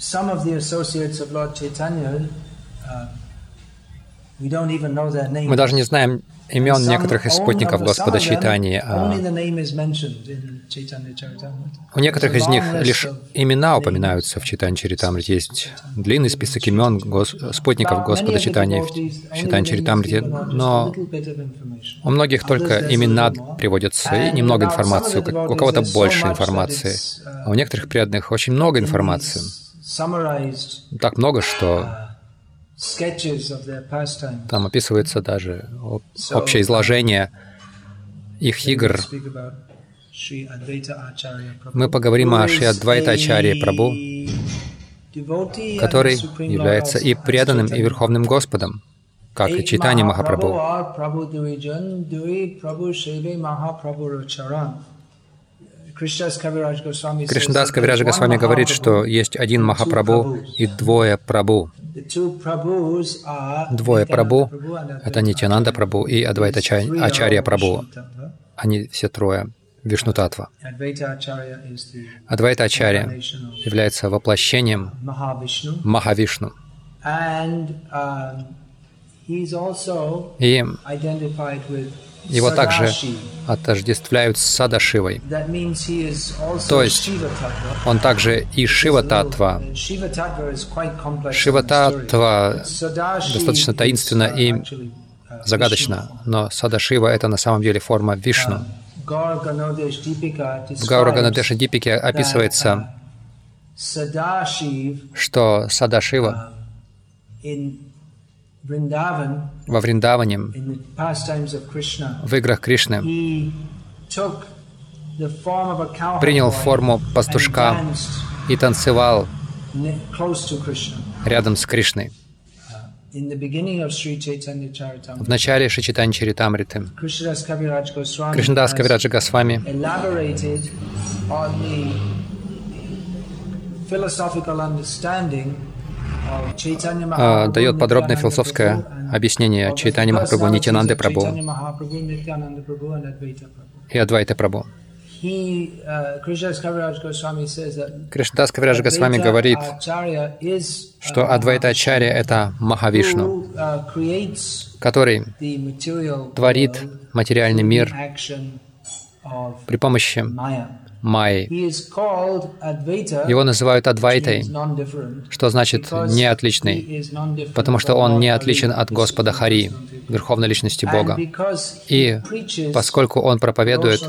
some of the associates of Lord Chaitanya, uh, we don't even know their names. Мы даже не знаем имен некоторых из спутников Господа Чайтании. а У некоторых из них лишь имена упоминаются в Читане Чаритамрите. Есть длинный список имен гос... спутников Господа Читания в Читане Чаритамрите, но у многих только имена приводятся и немного информации. У кого-то больше информации, а у некоторых преданных очень много информации. Так много, что там описывается даже общее изложение их игр. Мы поговорим о Шри Адвайта Ачарье Прабhu, который является и преданным, и Верховным Господом, как и Читани Махапрабху. Кришнадас Кавираджа Госвами говорит, что есть один Махапрабху и двое Прабху. Двое Прабху — это Нитянанда Прабху и Адвайта Ачарья Прабху. Они все трое Вишну Татва. Адвайта Ачарья является воплощением Махавишну. И его также отождествляют с Садашивой. То есть он также и Шива Татва. Шива Татва достаточно таинственно и загадочно, но Садашива — это на самом деле форма Вишну. В Гаураганадеша Дипике описывается, что Садашива во Вриндаване, в играх Кришны, принял форму пастушка и танцевал рядом с Кришной. В начале Шичитани Чаритамриты. Кришнадас Кавираджа Госвами дает подробное философское объяснение Чайтани Махапрабху, Нитянанды Прабху и Адвайта Прабху. Кришнадас Кавираджа Госвами говорит, что Адвайта Ачарья — это Махавишну, который творит материальный мир при помощи Майи. Его называют Адвайтой, что значит «неотличный», потому что он не отличен от Господа Хари, Верховной Личности Бога. И поскольку он проповедует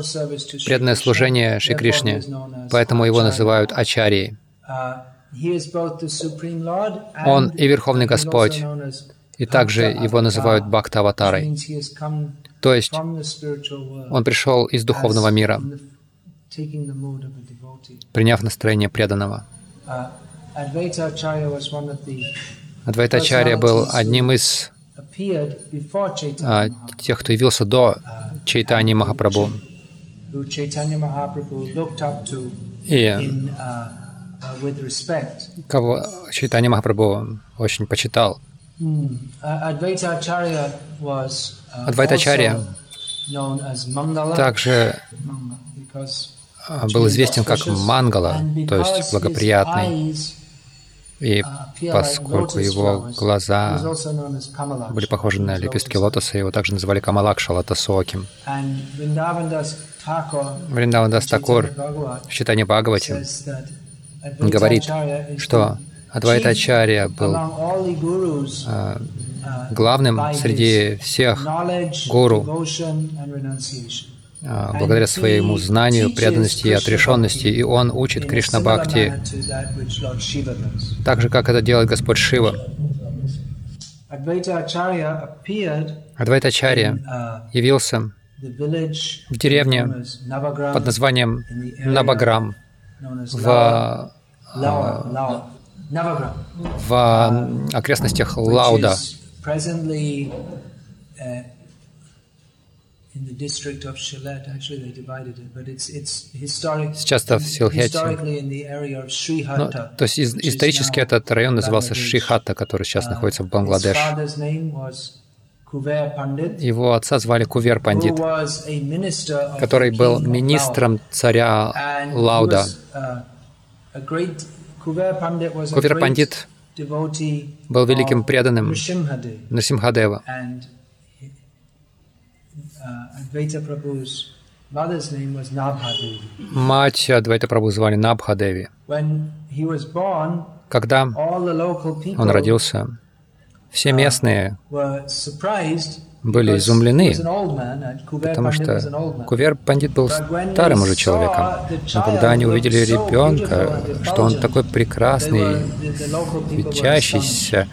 преданное служение Шри Кришне, поэтому его называют Ачарией. Он и Верховный Господь, и также его называют Бхакта-аватарой. То есть он пришел из духовного мира, приняв настроение преданного. Адвайтачарья был одним из а, тех, кто явился до Чайтани Махапрабху. И кого Чайтани Махапрабху очень почитал. Адвайтачарья также а, был известен как Мангала, то есть благоприятный. И поскольку его глаза были похожи на лепестки лотоса, его также называли Камалакша, лотосоким. Вриндавандас Такур в читании Бхагавати говорит, что Адвайтачарья был а, главным среди всех гуру благодаря своему знанию, преданности и отрешенности, и он учит Кришна Бхакти. так же, как это делает Господь Шива. Адвайтачарья явился в деревне под названием Набаграм в, а, в окрестностях Лауда, Сейчас это в Силхете. Ну, то есть исторически этот район назывался Шрихата, который сейчас uh, находится в Бангладеш. Его отца звали Кувер Пандит, который был министром царя Лауда. Кувер Пандит был великим преданным Нарсимхадева. Мать Адвайта Прабhu звали Набхадеви. Когда он родился, все местные были изумлены, потому что Кувер Пандит был старым уже человеком. Но когда они увидели ребенка, что он такой прекрасный, светящийся,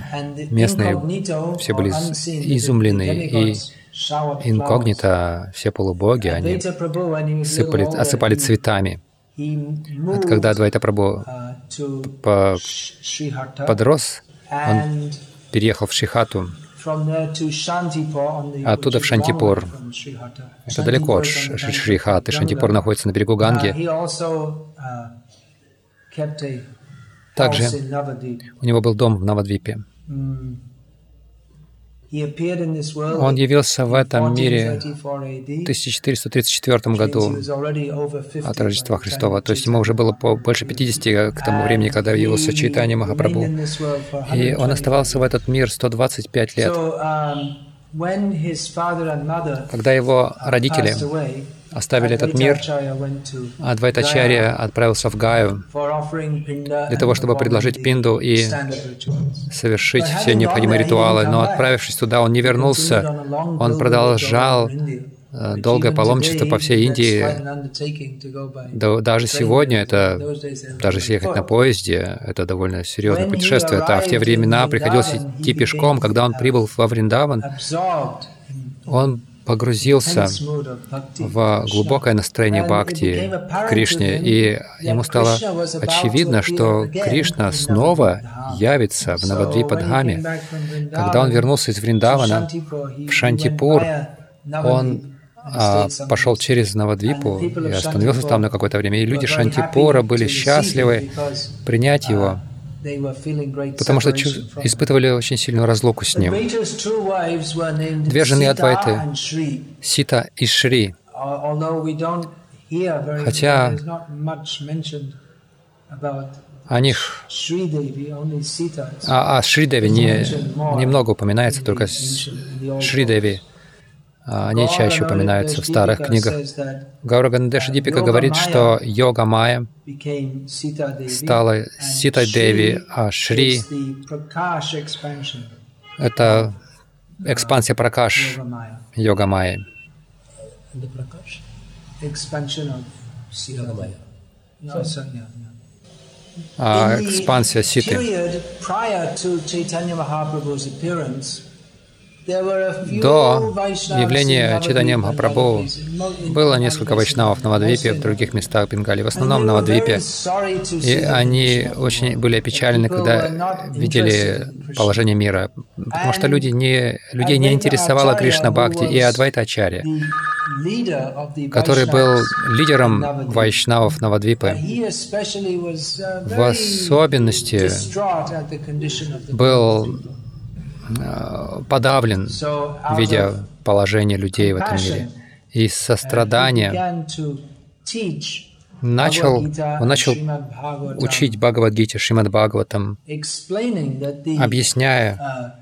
местные все были изумлены. И инкогнито, все полубоги, они сыпали, осыпали цветами. Это когда Адвайта Прабhu подрос, он переехал в Шихату, оттуда в Шантипур. Это далеко от Шрихаты. Шантипур находится на берегу Ганги. Также у него был дом в Навадвипе. Он явился в этом мире в 1434 году от Рождества Христова. То есть ему уже было больше 50 к тому времени, когда явился Чайтанья Махапрабху. И он оставался в этот мир 125 лет. Когда его родители оставили этот мир, Адвайтачарья отправился в Гаю для того, чтобы предложить пинду и совершить все необходимые ритуалы. Но отправившись туда, он не вернулся, он продолжал э, долгое паломничество по всей Индии. даже сегодня это, даже если ехать на поезде, это довольно серьезное путешествие. А в те времена приходилось идти пешком. Когда он прибыл во Вриндаван, он погрузился в глубокое настроение бхакти Кришне, и ему стало очевидно, что Кришна снова явится в Навадвипадхаме. Когда он вернулся из Вриндавана в Шантипур, он а, пошел через Навадвипу и остановился там на какое-то время. И люди Шантипура были счастливы принять его потому что испытывали очень сильную разлуку с ним. Две жены Адвайты, Сита и Шри, хотя о них, а, а Шри-Деви не, немного упоминается, только Шри-Деви а, они чаще упоминаются в старых книгах. Гаура Гандеша Дипика говорит, что йога Майя стала Сита Деви, а Шри — это экспансия Пракаш йога Майи. А экспансия Ситы. До явления Читания Махапрабху было несколько вайшнавов на Вадвипе, в других местах Бенгалии, в основном на Вадвипе. И они очень были опечалены, когда видели положение мира, потому что люди не, людей не интересовала Кришна Бхакти и Адвайта Ачарья, который был лидером вайшнавов Навадвипы. В особенности был подавлен, видя положение людей в этом мире. И сострадание начал, он начал учить Бхагавадгите, Шримад Бхагаватам, объясняя,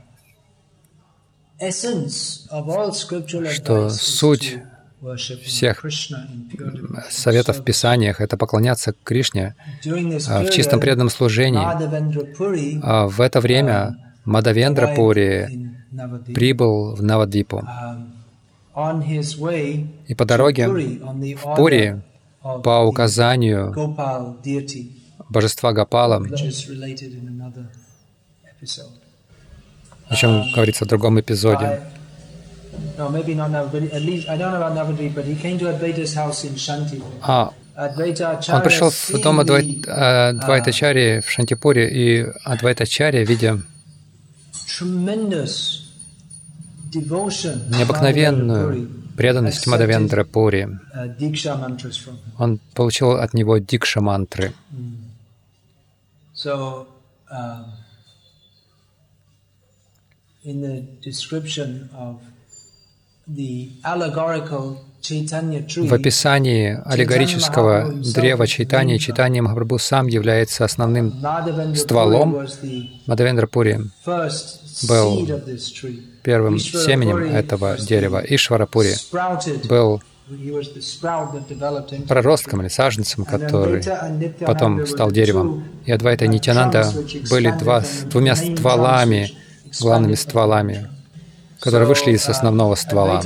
что суть всех советов в Писаниях — это поклоняться Кришне а в чистом преданном служении. А в это время Мадавендра Пури прибыл в Навадвипу. И по дороге в Пури, по указанию божества Гапала, о чем говорится в другом эпизоде, а, он пришел в дом Адвайтачари в Шантипуре, и Адвайтачари, видя необыкновенную преданность Мадавендра Пури. Он получил от него дикша мантры. В описании аллегорического древа Чайтани Чайтани Махапрабху сам является основным стволом. Мадавендра Пури был первым семенем этого дерева. Ишварапури был проростком или саженцем, который потом стал деревом. И Адвайта и Нитянанда были два, двумя стволами, главными стволами, которые вышли из основного ствола.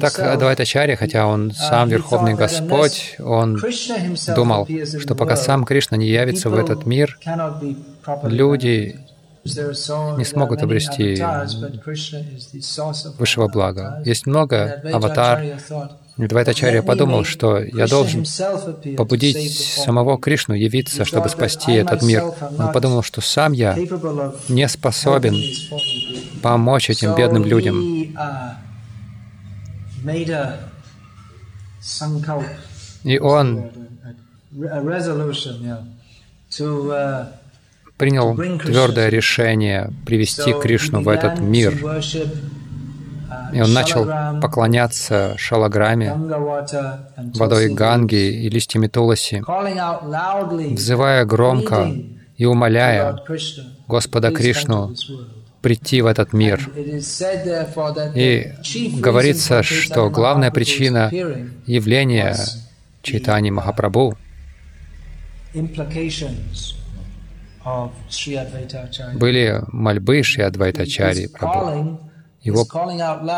Так Адвайтачарья, хотя он uh, сам Верховный Господь, он думал, что пока сам Кришна не явится в этот мир, люди не смогут обрести высшего блага. Есть много аватар. Двайтачарья подумал, что я должен побудить самого Кришну явиться, чтобы спасти этот мир. Он подумал, что сам я не способен помочь этим бедным людям. И он принял твердое решение привести Кришну в этот мир. И он начал поклоняться шалаграме, водой Ганги и листьями Туласи, взывая громко и умоляя Господа Кришну прийти в этот мир. И говорится, что главная причина явления Чайтани Махапрабху были мольбы Шри Адвайтачари Прабху. Его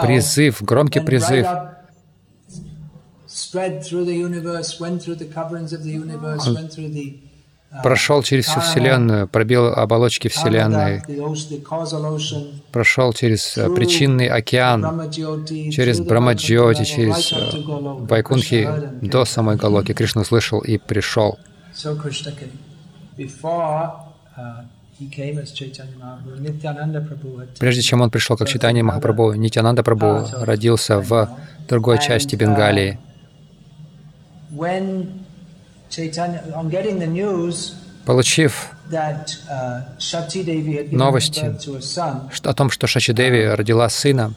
призыв, громкий призыв, он прошел через всю Вселенную, пробил оболочки Вселенной, прошел через э, причинный океан, через Брамаджоти, через э, Вайкунхи до самой Галоки. Кришна услышал и пришел. Прежде чем он пришел как Читание Махапрабху, Нитянанда Прабху родился в другой части Бенгалии. Получив новости о том, что Шачи Деви родила сына,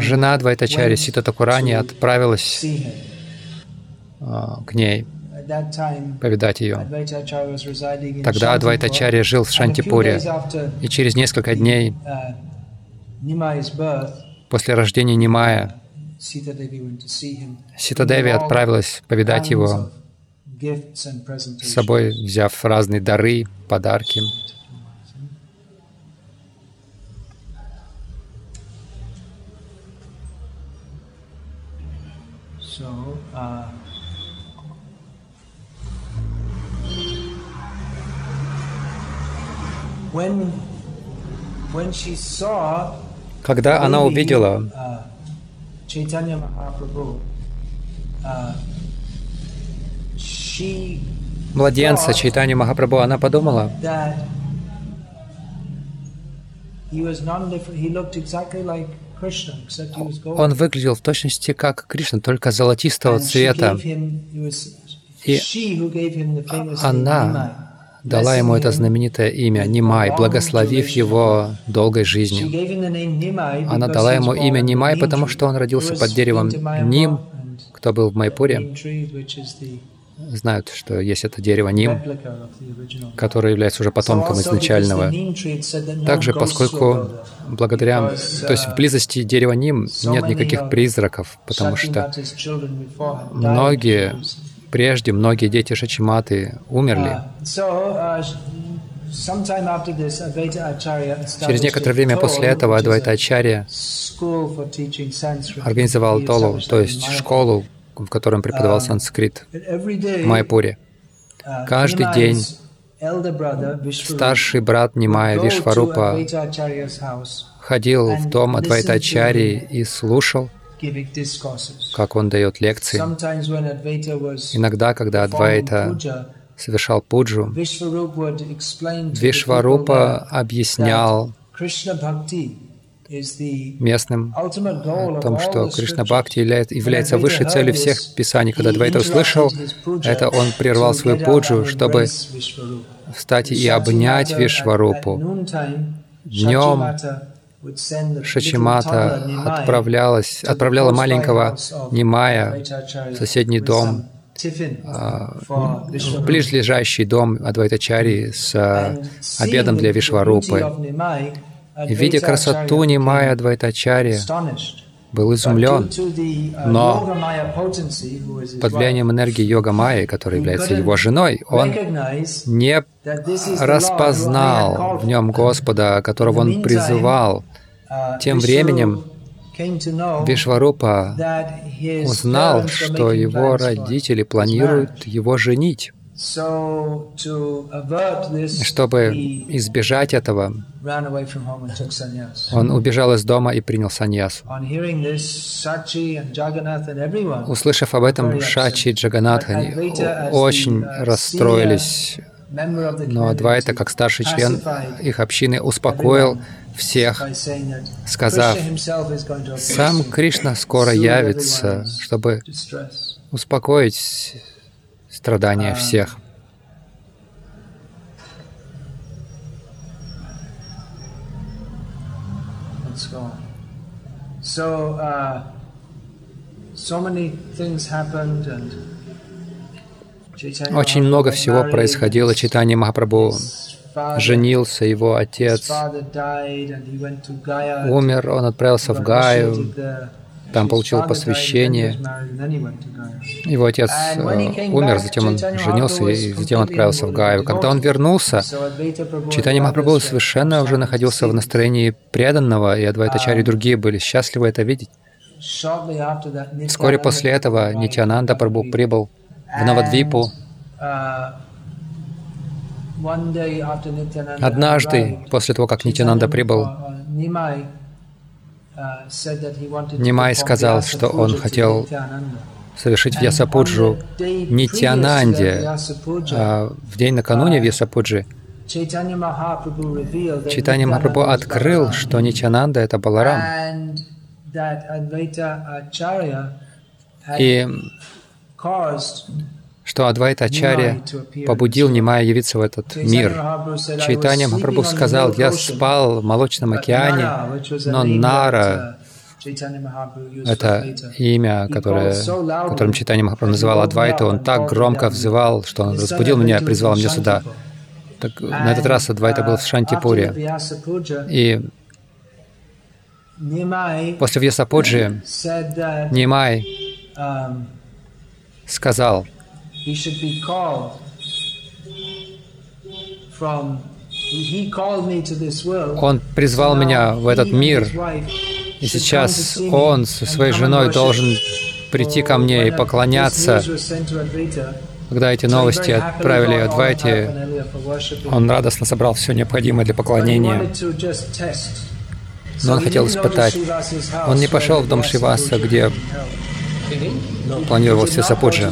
Жена Адвайтачари Сита Такурани отправилась а, к ней повидать ее. Тогда Адвайтачари жил в Шантипуре, и через несколько дней uh, после рождения Нимая Сита Деви отправилась повидать его, с собой взяв разные дары, подарки. Когда она увидела младенца Чайтани Махапрабху, она подумала, он выглядел в точности как Кришна, только золотистого цвета. И она дала ему это знаменитое имя Нимай, благословив его долгой жизнью. Она дала ему имя Нимай, потому что он родился под деревом Ним. Кто был в Майпуре, знают, что есть это дерево Ним, которое является уже потомком изначального. Также, поскольку благодаря, то есть в близости дерева Ним нет никаких призраков, потому что многие Прежде многие дети Шачиматы умерли. Uh, uh, Через некоторое время после этого Адвайта Ачарья организовал Толу, то есть школу, в которой он преподавал um, санскрит в Майпуре. Uh, Каждый день старший брат Нимая Вишварупа ходил в дом Адвайтачари и слушал как он дает лекции. Иногда, когда Адвайта совершал пуджу, Вишварупа объяснял местным о том, что Кришна Бхакти является высшей целью всех писаний. Когда Двайта услышал это, он прервал свою пуджу, чтобы встать и обнять Вишварупу. Днем Шачимата отправлялась, отправляла маленького Немая в соседний дом, а, в ближайший дом Адвайтачари с а, обедом для Вишварупы. И, видя красоту Нимая Адвайтачари, был изумлен, но под влиянием энергии йога Майи, которая является его женой, он не распознал в нем Господа, которого он призывал. Тем временем Вишварупа узнал, что его родители планируют его женить. Чтобы избежать этого, он убежал из дома и принял саньясу. Услышав об этом, Шачи и Джаганат очень расстроились, но Адвайта, как старший член их общины, успокоил всех, сказав, «Сам Кришна скоро явится, чтобы успокоить страдания всех». So, uh, so many things happened and очень много всего происходило. Читание Махапрабху женился, его отец умер, он отправился в Гаю, там получил посвящение. Его отец э, умер, затем он женился и затем отправился в Гаю. Когда он вернулся, Читание Махапрабху совершенно уже находился в настроении преданного, и Адвайтачари и другие были счастливы это видеть. Вскоре после этого Нитянанда Прабху прибыл в Навадвипу. Однажды, после того, как Нитянанда прибыл, Нимай сказал, что он хотел совершить Вьясапуджу Нитянанде. А в день накануне Вьясапуджи Читание Махапрабху открыл, что Нитянанда — это Баларам. И что Адвайта Ачарья побудил Нимая явиться в этот мир. Чайтанья Махапрабху сказал, «Я спал в Молочном океане, но Нара это имя, которое, которым Читание Махапрабху называл Адвайта, он так громко взывал, что он разбудил меня, призвал меня сюда. Так, на этот раз Адвайта был в Шантипуре. И после Вьясапуджи Нимай сказал, он призвал меня в этот мир, и сейчас он со своей женой должен прийти ко мне и поклоняться. Когда эти новости отправили Адвайте, он радостно собрал все необходимое для поклонения. Но он хотел испытать. Он не пошел в дом Шиваса, где планировал все Сапуджи.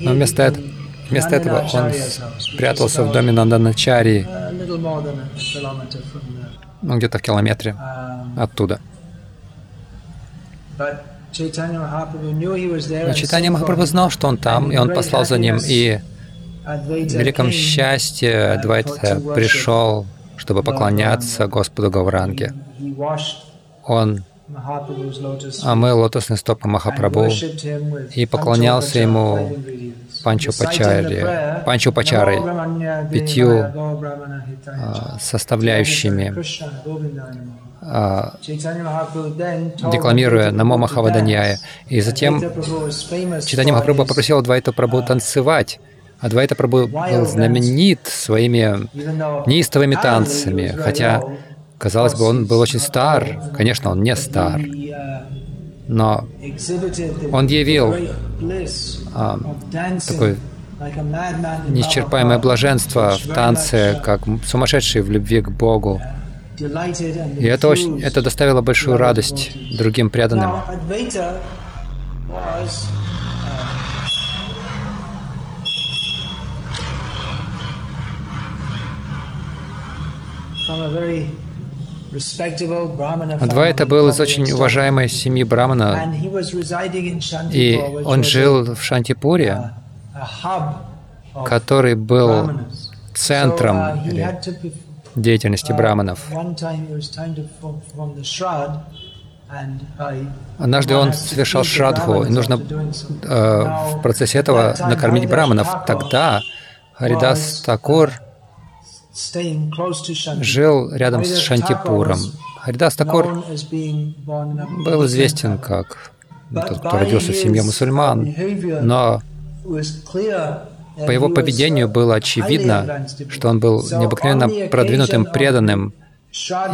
Но вместо, этого, вместо этого он спрятался в доме Нанданачари, ну, где-то в километре оттуда. Но Чайтанья Махапрабху знал, что он там, и он послал за ним, и в великом счастье Адвайта пришел, чтобы поклоняться Господу Гауранге. Он омыл лотосные стопы Махапрабху и поклонялся ему Панчупачаре, Панчупачарой, пятью а, составляющими, а, декламируя Намо Махаваданьяя. И затем Читание Махапрабху попросил Адвайта Прабху танцевать. Адвайта Прабху был знаменит своими неистовыми танцами, хотя Казалось бы, он был очень стар. Конечно, он не стар. Но он явил а, такое неисчерпаемое блаженство в танце, как сумасшедший в любви к Богу. И это, очень, это доставило большую радость другим преданным. Адвайта был из очень уважаемой семьи Брамана, и он жил в Шантипуре, который был центром деятельности браманов. Однажды он совершал шрадху, и нужно э, в процессе этого накормить браманов. Тогда Харидас Такур жил рядом с Шантипуром. Харидас Такур был известен как тот, кто родился в семье мусульман, но по его поведению было очевидно, что он был необыкновенно продвинутым, преданным.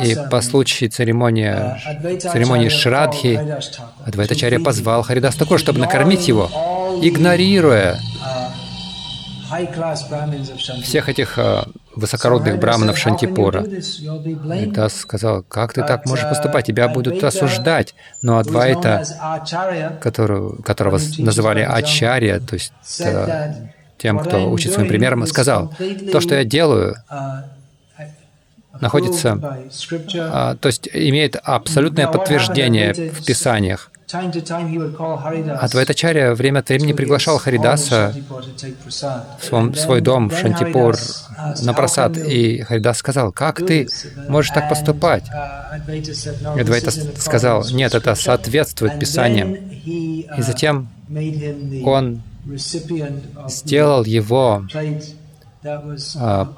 И по случаю церемонии, церемонии Шрадхи Адвайтачарья позвал Харидас Такур, чтобы накормить его, игнорируя всех этих высокородных браманов Шантипура. И Дас сказал, как ты так можешь поступать, тебя будут осуждать. Но Адвайта, которого, которого называли Ачарья, то есть э, тем, кто учит своим примером, сказал, то, что я делаю, находится, а, то есть имеет абсолютное подтверждение в Писаниях. Адвайтачарья время от времени приглашал Харидаса в свой, свой дом в Шантипур на просад, и Харидас сказал, как ты можешь так поступать? И Адвайта сказал, нет, это соответствует Писаниям. И затем он сделал его а,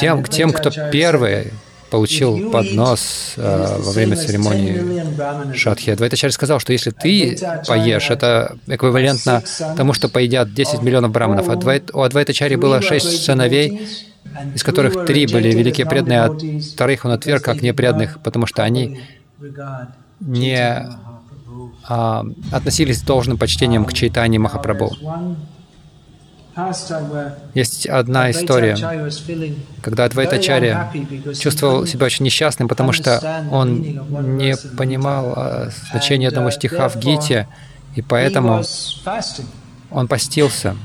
тем, тем, кто первый получил поднос э, во время церемонии Шатхи. Адвайтачарь сказал, что если ты поешь, это эквивалентно тому, что поедят 10 миллионов браманов. Адвайт, у Адвайтачари было шесть сыновей, из которых три были великие преданные, а вторых он отверг как непреданных, потому что они не а, относились с должным почтением к чайтане Махапрабху. Есть одна история, когда Адвайтачарья чувствовал себя очень несчастным, потому что он не понимал а, значения одного стиха в Гите, и поэтому он постился.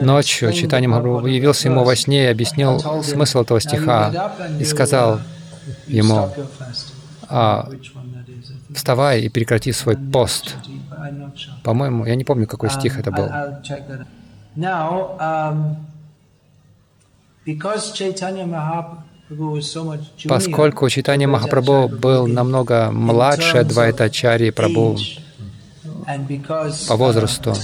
Ночью Читани Махапрабху явился ему во сне и объяснил смысл этого стиха и сказал ему, а, вставай и прекрати свой пост. По-моему, я не помню, какой стих это был. Поскольку Чайтанья Махапрабху был намного младше Адвайтачари Прабху по возрасту,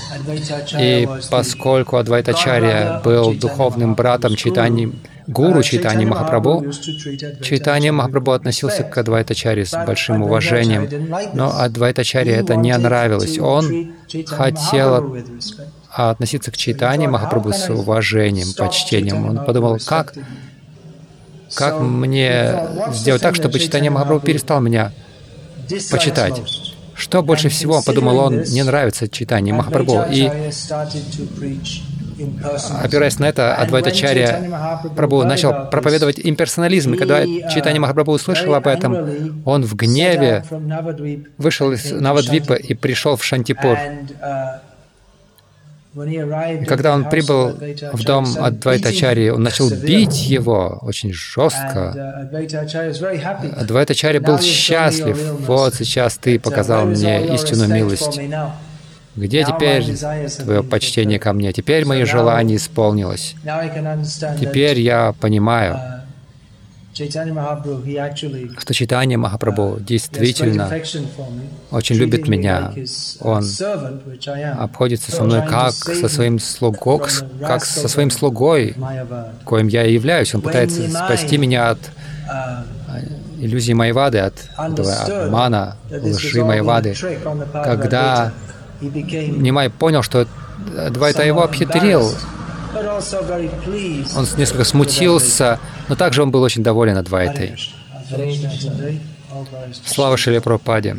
и поскольку Адвайтачарья был духовным братом Чайтани гуру Чайтани Махапрабху, Чайтани Махапрабху относился к Адвайтачаре с большим уважением, но Адвайтачаре это не нравилось. Он хотел относиться к Чайтани Махапрабху с уважением, почтением. Он подумал, как, как мне сделать так, чтобы Чайтани Махапрабху перестал меня почитать? Что больше всего, подумал он, не нравится читание Махапрабху. И опираясь на это, Адвайтачарья Прабху начал проповедовать имперсонализм. И когда Читани Махапрабху услышал об этом, он в гневе вышел из Навадвипа и пришел в Шантипур. Когда он прибыл в дом Адвайтачари, он начал бить его очень жестко. Адвайтачари был счастлив. Вот сейчас ты показал мне истинную милость. Где теперь твое почтение ко мне? Теперь мои желания исполнилось. Теперь я понимаю, что Читание Махапрабху действительно очень любит меня. Он обходится со мной как со своим слугой, как со своим слугой, коим я и являюсь. Он пытается спасти меня от иллюзии Майвады, от этого обмана, лжи Майвады. Когда Нимай понял, что Двайта его обхитрил. Он несколько смутился, но также он был очень доволен Адвайтой. Слава Шиле Пропаде.